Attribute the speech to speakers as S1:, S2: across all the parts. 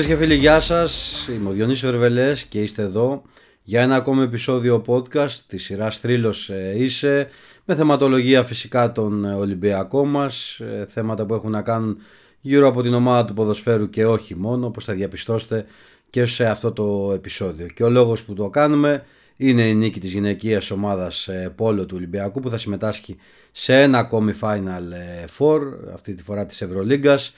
S1: Φίλες και φίλοι, γεια σας. Είμαι ο Διονύσης Βερβελές και είστε εδώ για ένα ακόμη επεισόδιο podcast της σειράς Τρίλο ε, Είσαι με θεματολογία φυσικά τον ε, Ολυμπιακό μας, ε, θέματα που έχουν να κάνουν γύρω από την ομάδα του ποδοσφαίρου και όχι μόνο, όπως θα διαπιστώσετε και σε αυτό το επεισόδιο. Και ο λόγος που το κάνουμε είναι η νίκη της γυναικείας ομάδας Πόλο του Ολυμπιακού που θα συμμετάσχει σε ένα ακόμη Final Four, αυτή τη φορά της Ευρωλίγκας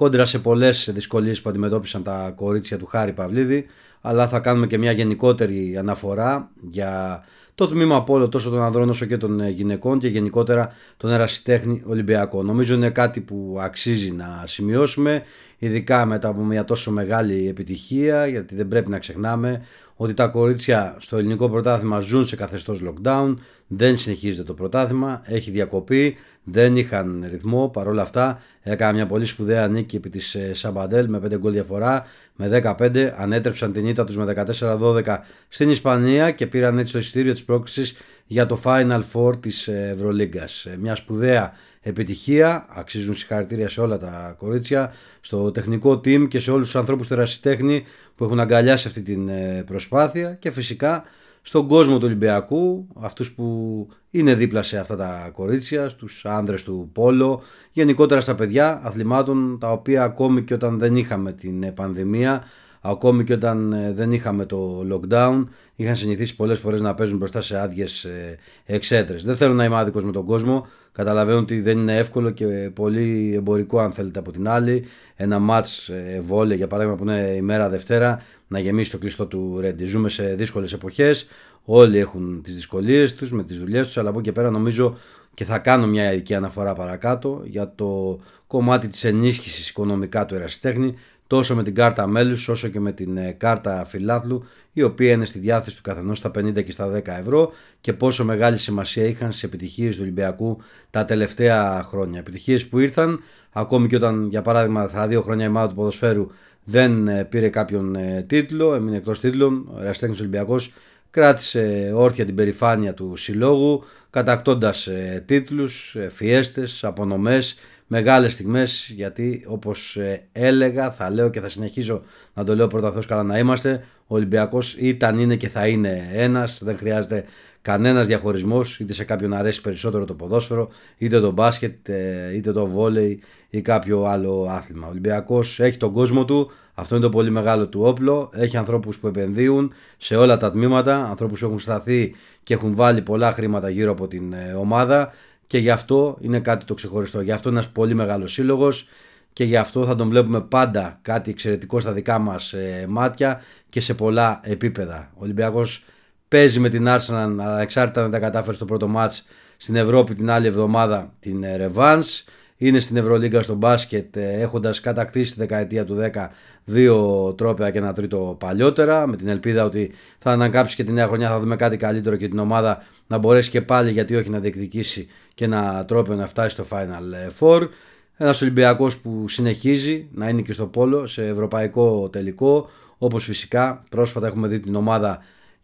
S1: κόντρα σε πολλές δυσκολίες που αντιμετώπισαν τα κορίτσια του Χάρη Παυλίδη. Αλλά θα κάνουμε και μια γενικότερη αναφορά για το τμήμα από όλο τόσο των ανδρών όσο και των ε, γυναικών και γενικότερα τον ερασιτέχνη Ολυμπιακό. Νομίζω είναι κάτι που αξίζει να σημειώσουμε, ειδικά μετά από μια τόσο μεγάλη επιτυχία, γιατί δεν πρέπει να ξεχνάμε ότι τα κορίτσια στο ελληνικό πρωτάθλημα ζουν σε καθεστώς lockdown, δεν συνεχίζεται το πρωτάθλημα, έχει διακοπή, δεν είχαν ρυθμό, παρόλα αυτά Έκανε μια πολύ σπουδαία νίκη επί της ε, Σαμπαντέλ με 5 γκολ διαφορά. Με 15 ανέτρεψαν την ήττα τους με 14-12 στην Ισπανία και πήραν έτσι το εισιτήριο της πρόκλησης για το Final Four της ε, Ευρωλίγκας. Ε, μια σπουδαία επιτυχία, αξίζουν συγχαρητήρια σε όλα τα κορίτσια, στο τεχνικό team και σε όλους τους ανθρώπους του ερασιτέχνη που έχουν αγκαλιάσει αυτή την προσπάθεια και φυσικά στον κόσμο του Ολυμπιακού, αυτούς που είναι δίπλα σε αυτά τα κορίτσια, στους άνδρες του Πόλο, γενικότερα στα παιδιά αθλημάτων τα οποία ακόμη και όταν δεν είχαμε την πανδημία, ακόμη και όταν ε, δεν είχαμε το lockdown, είχαν συνηθίσει πολλές φορές να παίζουν μπροστά σε άδειες εξέδρες. Δεν θέλω να είμαι άδικος με τον κόσμο, καταλαβαίνω ότι δεν είναι εύκολο και πολύ εμπορικό αν θέλετε από την άλλη. Ένα μάτς ε, βόλε για παράδειγμα που είναι η μέρα Δευτέρα να γεμίσει το κλειστό του Ρέντι. Ζούμε σε δύσκολες εποχές. Όλοι έχουν τις δυσκολίες τους με τις δουλειές τους, αλλά από εκεί και πέρα νομίζω και θα κάνω μια ειδική αναφορά παρακάτω για το κομμάτι της ενίσχυσης οικονομικά του ερασιτέχνη τόσο με την κάρτα μέλους όσο και με την ε, κάρτα φιλάθλου η οποία είναι στη διάθεση του καθενός στα 50 και στα 10 ευρώ και πόσο μεγάλη σημασία είχαν στις επιτυχίες του Ολυμπιακού τα τελευταία χρόνια. Επιτυχίες που ήρθαν ακόμη και όταν για παράδειγμα θα δύο χρόνια η ομάδα του ποδοσφαίρου δεν ε, πήρε κάποιον ε, τίτλο, έμεινε εκτός τίτλων, ο Εραστέχνης Ολυμπιακός κράτησε όρθια την περηφάνεια του συλλόγου κατακτώντας ε, τίτλους, φιέστες, απονομές, μεγάλες στιγμές γιατί όπως έλεγα θα λέω και θα συνεχίζω να το λέω πρώτα Θεός καλά να είμαστε. Ο Ολυμπιακός ήταν, είναι και θα είναι ένας, δεν χρειάζεται κανένας διαχωρισμός είτε σε κάποιον αρέσει περισσότερο το ποδόσφαιρο είτε το μπάσκετ είτε το βόλεϊ ή κάποιο άλλο άθλημα. Ο Ολυμπιακός έχει τον κόσμο του, αυτό είναι το πολύ μεγάλο του όπλο, έχει ανθρώπους που επενδύουν σε όλα τα τμήματα, ανθρώπους που έχουν σταθεί και έχουν βάλει πολλά χρήματα γύρω από την ε, ομάδα και γι' αυτό είναι κάτι το ξεχωριστό. Γι' αυτό είναι ένας πολύ μεγάλος σύλλογος και γι' αυτό θα τον βλέπουμε πάντα κάτι εξαιρετικό στα δικά μας ε, μάτια και σε πολλά επίπεδα. Ο Ολυμπιακός παίζει με την Arsenal αλλά εξάρτητα να τα κατάφερε στο πρώτο μάτς στην Ευρώπη την άλλη εβδομάδα την ε, Revanche είναι στην Ευρωλίγκα στο μπάσκετ ε, έχοντας κατακτήσει τη δεκαετία του 10 δύο τρόπια και ένα τρίτο παλιότερα με την ελπίδα ότι θα ανακάψει και τη νέα χρονιά θα δούμε κάτι καλύτερο και την ομάδα να μπορέσει και πάλι γιατί όχι να διεκδικήσει και ένα τρόπιο να φτάσει στο Final Four. Ένας Ολυμπιακός που συνεχίζει να είναι και στο πόλο σε ευρωπαϊκό τελικό όπως φυσικά πρόσφατα έχουμε δει την ομάδα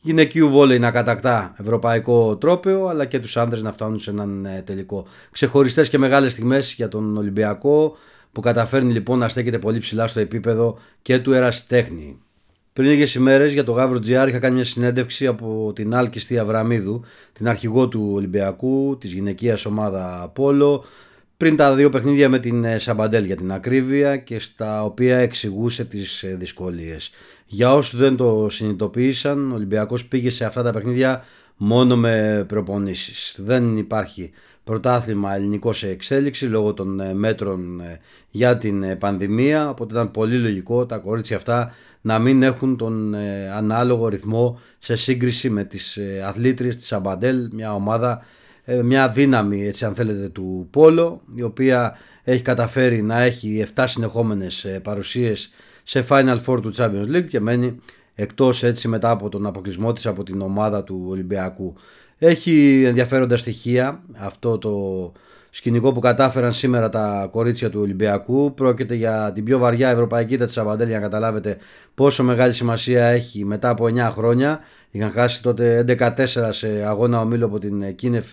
S1: γυναικείου βόλεϊ να κατακτά ευρωπαϊκό τρόπαιο αλλά και τους άντρες να φτάνουν σε έναν ε, τελικό. Ξεχωριστές και μεγάλες στιγμές για τον Ολυμπιακό που καταφέρνει λοιπόν να στέκεται πολύ ψηλά στο επίπεδο και του ερασιτέχνη. Πριν λίγες ημέρες για το Γαύρο GR είχα κάνει μια συνέντευξη από την Άλκη Αβραμίδου, την αρχηγό του Ολυμπιακού, της γυναικείας ομάδα Απόλο, πριν τα δύο παιχνίδια με την ε, Σαμπαντέλ για την ακρίβεια και στα οποία εξηγούσε τις ε, δυσκολίες. Για όσους δεν το συνειδητοποίησαν, ο Ολυμπιακός πήγε σε αυτά τα παιχνίδια μόνο με προπονήσεις. Δεν υπάρχει πρωτάθλημα ελληνικό σε εξέλιξη λόγω των ε, μέτρων για την πανδημία, οπότε ήταν πολύ λογικό τα κορίτσια αυτά να μην έχουν τον ανάλογο ρυθμό σε σύγκριση με τις αθλήτριες της Σαμπαντέλ, μια ομάδα ε, μια δύναμη έτσι αν θέλετε του Πόλο η οποία έχει καταφέρει να έχει 7 συνεχόμενες ε, παρουσίες σε Final Four του Champions League και μένει εκτός έτσι μετά από τον αποκλεισμό της από την ομάδα του Ολυμπιακού. Έχει ενδιαφέροντα στοιχεία αυτό το σκηνικό που κατάφεραν σήμερα τα κορίτσια του Ολυμπιακού. Πρόκειται για την πιο βαριά ευρωπαϊκή της Αβαντέλη για να καταλάβετε πόσο μεγάλη σημασία έχει μετά από 9 χρόνια. Είχαν χάσει τότε 11-4 σε αγώνα ομίλου από την Κίνεφ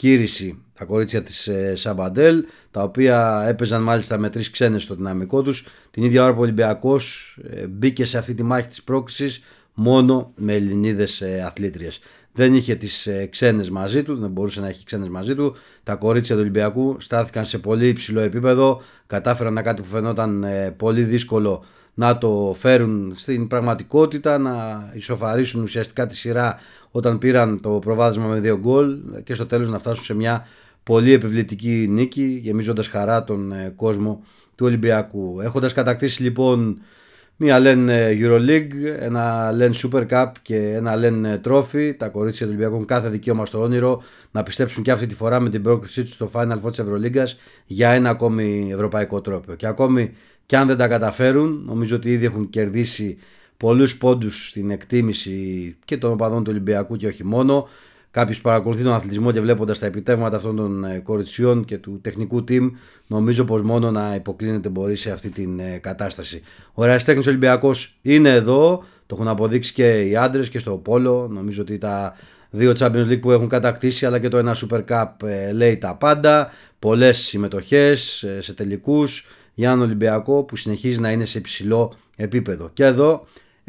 S1: Κύριση τα κορίτσια της ε, Σαμπαντέλ, τα οποία έπαιζαν μάλιστα με τρεις ξένες στο δυναμικό τους. Την ίδια ώρα που ο Ολυμπιακός ε, μπήκε σε αυτή τη μάχη της πρόκλησης μόνο με Ελληνίδες ε, αθλήτριες. Δεν είχε τις ξένες μαζί του, δεν μπορούσε να έχει ξένες μαζί του. Τα κορίτσια του Ολυμπιακού στάθηκαν σε πολύ υψηλό επίπεδο, κατάφεραν να κάτι που φαινόταν πολύ δύσκολο να το φέρουν στην πραγματικότητα, να ισοφαρίσουν ουσιαστικά τη σειρά όταν πήραν το προβάδισμα με δύο γκολ και στο τέλος να φτάσουν σε μια πολύ επιβλητική νίκη γεμίζοντας χαρά τον ε, κόσμο του Ολυμπιακού. Έχοντας κατακτήσει λοιπόν μία λένε Euroleague, ένα λένε Super Cup και ένα λένε Trophy, τα κορίτσια του Ολυμπιακού έχουν κάθε δικαίωμα στο όνειρο να πιστέψουν και αυτή τη φορά με την πρόκλησή τους στο Final Four της Ευρωλίγκας για ένα ακόμη ευρωπαϊκό τρόπο. Και ακόμη και αν δεν τα καταφέρουν, νομίζω ότι ήδη έχουν κερδίσει πολλούς πόντους στην εκτίμηση και των οπαδών του Ολυμπιακού και όχι μόνο. Κάποιος παρακολουθεί τον αθλητισμό και βλέποντας τα επιτεύγματα αυτών των ε, κοριτσιών και του τεχνικού team, νομίζω πως μόνο να υποκλίνεται μπορεί σε αυτή την ε, κατάσταση. Ο Ερασιτέχνη Ολυμπιακός είναι εδώ, το έχουν αποδείξει και οι άντρες και στο Πόλο. Νομίζω ότι τα δύο Champions League που έχουν κατακτήσει, αλλά και το ένα Super Cup ε, λέει τα πάντα. Πολλές συμμετοχές σε τελικούς για έναν Ολυμπιακό που συνεχίζει να είναι σε υψηλό επίπεδο. Και εδώ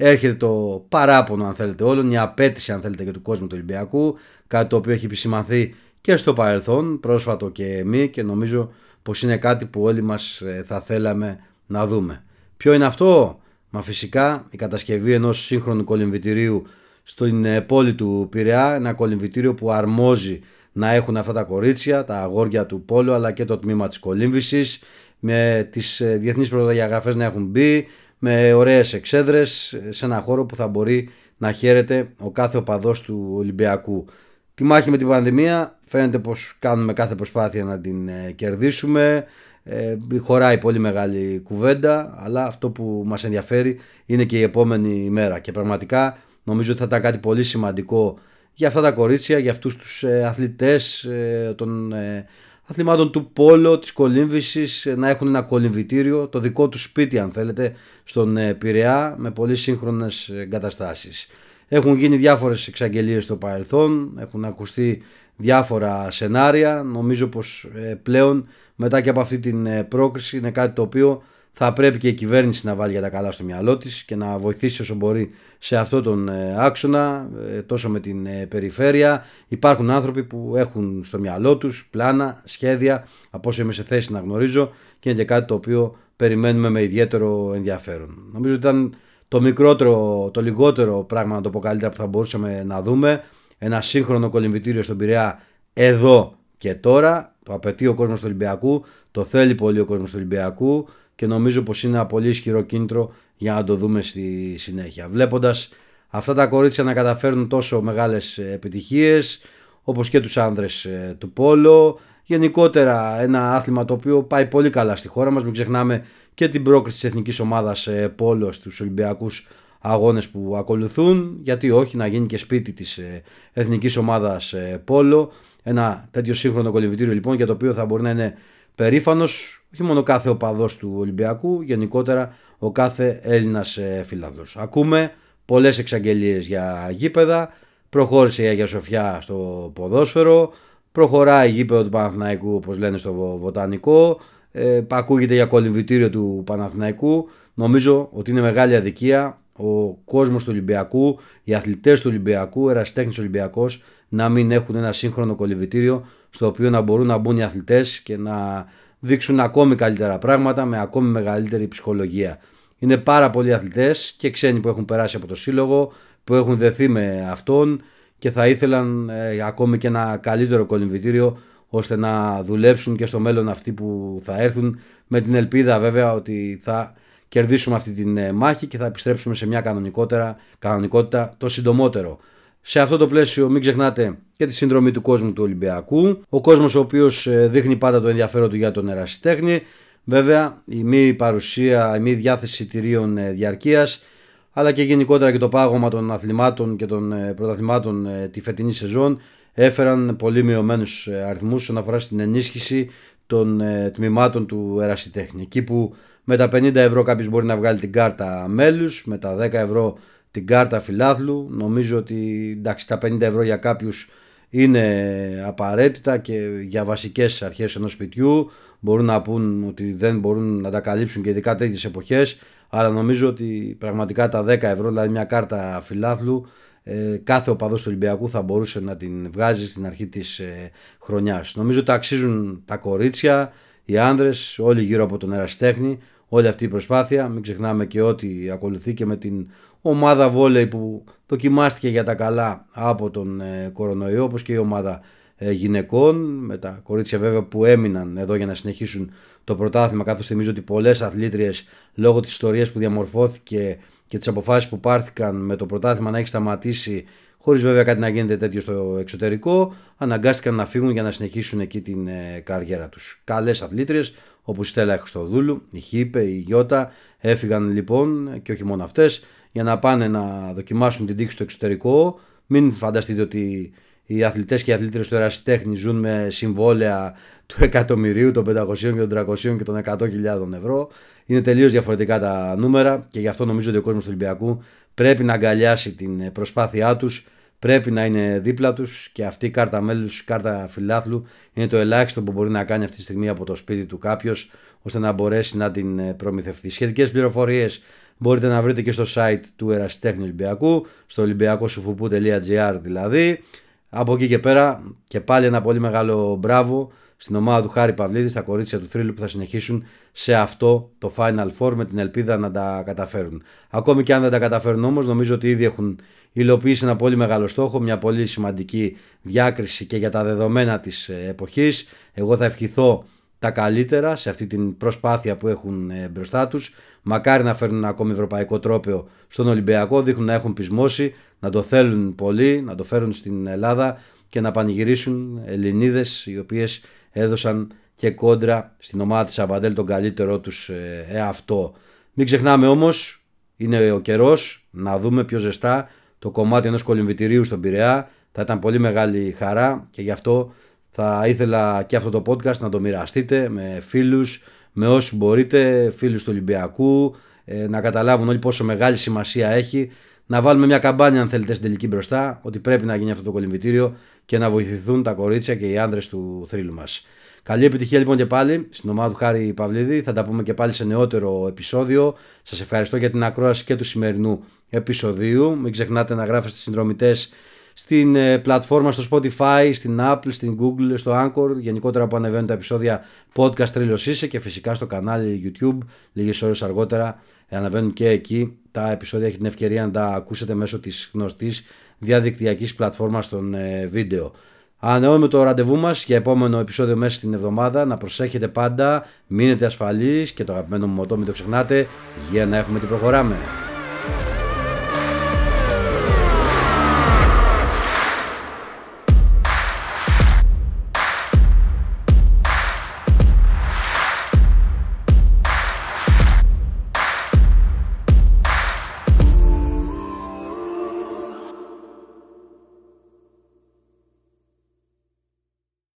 S1: έρχεται το παράπονο αν θέλετε όλων, η απέτηση αν θέλετε και του κόσμου του Ολυμπιακού, κάτι το οποίο έχει επισημανθεί και στο παρελθόν, πρόσφατο και μη και νομίζω πως είναι κάτι που όλοι μας ε, θα θέλαμε να δούμε. Ποιο είναι αυτό; Μα φυσικά η κατασκευή ενός σύγχρονου κολυμβητηρίου στην ε, πόλη του Πειραιά, ένα κολυμβητήριο που αρμόζει να έχουν αυτά τα κορίτσια, τα αγόρια του πόλου αλλά και το τμήμα της κολύμβησης με τις ε, διεθνείς πρωτοδιαγραφές να έχουν μπει, με ωραίες εξέδρες σε ένα χώρο που θα μπορεί να χαίρεται ο κάθε οπαδός του Ολυμπιακού. Τη μάχη με την πανδημία φαίνεται πως κάνουμε κάθε προσπάθεια να την ε, κερδίσουμε. Ε, χωράει πολύ μεγάλη κουβέντα αλλά αυτό που μας ενδιαφέρει είναι και η επόμενη ημέρα και πραγματικά νομίζω ότι θα ήταν κάτι πολύ σημαντικό για αυτά τα κορίτσια, για αυτούς τους ε, αθλητές ε, των ε, αθλημάτων του πόλο, της κολύμβησης, να έχουν ένα κολυμβητήριο, το δικό τους σπίτι αν θέλετε, στον ε, Πειραιά με πολύ σύγχρονες εγκαταστάσεις. Έχουν γίνει διάφορες εξαγγελίες στο παρελθόν, έχουν ακουστεί διάφορα σενάρια, νομίζω πως ε, πλέον μετά και από αυτή την ε, πρόκριση είναι κάτι το οποίο θα πρέπει και η κυβέρνηση να βάλει για τα καλά στο μυαλό της και να βοηθήσει όσο μπορεί σε αυτό τον ε, άξονα ε, τόσο με την ε, περιφέρεια. Υπάρχουν άνθρωποι που έχουν στο μυαλό τους πλάνα, σχέδια από όσο είμαι σε θέση να γνωρίζω και είναι και κάτι το οποίο περιμένουμε με ιδιαίτερο ενδιαφέρον. Νομίζω ότι ήταν το μικρότερο, το λιγότερο πράγμα να το πω καλύτερα που θα μπορούσαμε να δούμε. Ένα σύγχρονο κολυμβητήριο στον Πειραιά εδώ και τώρα. Το απαιτεί ο κόσμος του Ολυμπιακού το θέλει πολύ ο κόσμος του Ολυμπιακού και νομίζω πως είναι ένα πολύ ισχυρό κίνητρο για να το δούμε στη συνέχεια. Βλέποντας αυτά τα κορίτσια να καταφέρουν τόσο μεγάλες επιτυχίες όπως και τους άνδρες ε, του Πόλο γενικότερα ένα άθλημα το οποίο πάει πολύ καλά στη χώρα μας. Μην ξεχνάμε και την πρόκριση της εθνικής ομάδας ε, Πόλο στους Ολυμπιακούς αγώνες που ακολουθούν. Γιατί όχι να γίνει και σπίτι της ε, εθνικής ομάδας Πόλο. Ένα τέτοιο σύγχρονο κολυμβητήριο λοιπόν για το οποίο θα μπορεί να είναι περήφανος όχι μόνο κάθε οπαδός του Ολυμπιακού, γενικότερα ο κάθε Έλληνας ε, φιλάδος. Ακούμε πολλές εξαγγελίες για γήπεδα, προχώρησε η Αγία Σοφιά στο ποδόσφαιρο, προχωράει η γήπεδο του Παναθηναϊκού όπως λένε στο Βοτανικό, ε, ακούγεται για κολυμβητήριο του Παναθηναϊκού. Νομίζω ότι είναι μεγάλη αδικία ο κόσμος του Ολυμπιακού, οι αθλητές του Ολυμπιακού, ο ερασιτέχνης Ολυμπιακός να μην έχουν ένα σύγχρονο κολυμβητήριο στο οποίο να μπορούν να μπουν οι αθλητές και να δείξουν ακόμη καλύτερα πράγματα με ακόμη μεγαλύτερη ψυχολογία. Είναι πάρα πολλοί αθλητές και ξένοι που έχουν περάσει από το σύλλογο, που έχουν δεθεί με αυτόν και θα ήθελαν ε, ακόμη και ένα καλύτερο κολυμβητήριο ώστε να δουλέψουν και στο μέλλον αυτοί που θα έρθουν με την ελπίδα βέβαια ότι θα κερδίσουμε αυτή τη ε, μάχη και θα επιστρέψουμε σε μια κανονικότερα, κανονικότητα το συντομότερο. Σε αυτό το πλαίσιο μην ξεχνάτε και τη συνδρομή του κόσμου του Ολυμπιακού. Ο κόσμος ο οποίος ε, δείχνει πάντα το ενδιαφέρον του για τον ερασιτέχνη. Βέβαια η μη παρουσία, η μη διάθεση εισιτηρίων ε, διαρκείας αλλά και γενικότερα και το πάγωμα των αθλημάτων και των ε, πρωταθλημάτων τη φετινή σεζόν έφεραν πολύ μειωμένους αριθμούς όσον αφορά στην ενίσχυση των τμήματων του ερασιτέχνη. Εκεί που με τα 50 ευρώ κάποιος μπορεί να βγάλει την κάρτα μέλους, με τα 10 ευρώ την κάρτα φιλάθλου. Νομίζω ότι εντάξει, τα 50 ευρώ για κάποιους είναι απαραίτητα και για βασικές αρχές ενός σπιτιού μπορούν να πούν ότι δεν μπορούν να τα καλύψουν και ειδικά τέτοιες εποχές αλλά νομίζω ότι πραγματικά τα 10 ευρώ, δηλαδή μια κάρτα φιλάθλου ε, κάθε οπαδός του Ολυμπιακού θα μπορούσε να την βγάζει στην αρχή της ε, χρονιάς. Νομίζω ότι αξίζουν τα κορίτσια, οι άνδρες, όλοι γύρω από τον ερασιτέχνη, όλη αυτή η προσπάθεια. Μην ξεχνάμε και ότι ακολουθεί και με την ομάδα βόλεϊ που δοκιμάστηκε για τα καλά από τον ε, κορονοϊό, όπως και η ομάδα ε, γυναικών, με τα κορίτσια βέβαια που έμειναν εδώ για να συνεχίσουν το πρωτάθλημα, καθώς θυμίζω ότι πολλές αθλήτριες λόγω της ιστορίας που διαμορφώθηκε και τις αποφάσεις που πάρθηκαν με το πρωτάθλημα να έχει σταματήσει χωρίς βέβαια κάτι να γίνεται τέτοιο στο εξωτερικό, αναγκάστηκαν να φύγουν για να συνεχίσουν εκεί την ε, καριέρα τους. Καλές αθλήτριες, όπως η Στέλλα Χριστοδούλου, η Χίπε, η Γιώτα, έφυγαν λοιπόν και όχι μόνο αυτές, για να πάνε να δοκιμάσουν την τύχη στο εξωτερικό. Μην φανταστείτε ότι οι αθλητές και οι αθλήτρε του ερασιτέχνη ζουν με συμβόλαια του εκατομμυρίου, των 500 και των 300 και των 100.000 ευρώ. Είναι τελείως διαφορετικά τα νούμερα και γι' αυτό νομίζω ότι ο κόσμος του Ολυμπιακού πρέπει να αγκαλιάσει την προσπάθειά τους, πρέπει να είναι δίπλα τους και αυτή η κάρτα μέλους, η κάρτα φιλάθλου είναι το ελάχιστο που μπορεί να κάνει αυτή τη στιγμή από το σπίτι του κάποιος ώστε να μπορέσει να την προμηθευτεί. Σχετικές πληροφορίες μπορείτε να βρείτε και στο site του Ερασιτέχνη Ολυμπιακού, στο ολυμπιακόσουφουπού.gr δηλαδή. Από εκεί και πέρα και πάλι ένα πολύ μεγάλο μπράβο στην ομάδα του Χάρη Παυλίδη, στα κορίτσια του Θρύλου που θα συνεχίσουν σε αυτό το Final Four με την ελπίδα να τα καταφέρουν. Ακόμη και αν δεν τα καταφέρουν όμως νομίζω ότι ήδη έχουν υλοποιήσει ένα πολύ μεγάλο στόχο, μια πολύ σημαντική διάκριση και για τα δεδομένα της εποχής. Εγώ θα ευχηθώ τα καλύτερα σε αυτή την προσπάθεια που έχουν ε, μπροστά τους. Μακάρι να φέρουν ένα ακόμη ευρωπαϊκό τρόπαιο στον Ολυμπιακό, δείχνουν να έχουν πεισμώσει, να το θέλουν πολύ, να το φέρουν στην Ελλάδα και να πανηγυρίσουν Ελληνίδες οι οποίες έδωσαν και κόντρα στην ομάδα της Αβαντέλ τον καλύτερό τους ε, εαυτό. Μην ξεχνάμε όμως, είναι ο καιρός να δούμε πιο ζεστά το κομμάτι ενός κολυμβητηρίου στον Πειραιά. Θα ήταν πολύ μεγάλη χαρά και γι' αυτό θα ήθελα και αυτό το podcast να το μοιραστείτε με φίλους, με όσους μπορείτε, φίλους του Ολυμπιακού, ε, να καταλάβουν όλοι πόσο μεγάλη σημασία έχει να βάλουμε μια καμπάνια αν θέλετε στην τελική μπροστά ότι πρέπει να γίνει αυτό το κολυμβητήριο και να βοηθηθούν τα κορίτσια και οι άνδρες του θρύλου μας. Καλή επιτυχία λοιπόν και πάλι στην ομάδα του Χάρη Παυλίδη. Θα τα πούμε και πάλι σε νεότερο επεισόδιο. Σας ευχαριστώ για την ακρόαση και του σημερινού επεισοδίου. Μην ξεχνάτε να γράφετε συνδρομητές στην ε, πλατφόρμα στο Spotify, στην Apple, στην Google, στο Anchor, γενικότερα που ανεβαίνουν τα επεισόδια podcast Τρίλος Είσαι και φυσικά στο κανάλι YouTube, λίγες ώρες αργότερα ανεβαίνουν και εκεί τα επεισόδια, έχετε την ευκαιρία να τα ακούσετε μέσω της γνωστής διαδικτυακής πλατφόρμας των ε, βίντεο. Ανανεώνουμε το ραντεβού μας για επόμενο επεισόδιο μέσα στην εβδομάδα. Να προσέχετε πάντα, μείνετε ασφαλείς και το αγαπημένο μου μοτό μην το ξεχνάτε για να έχουμε τι προχωράμε.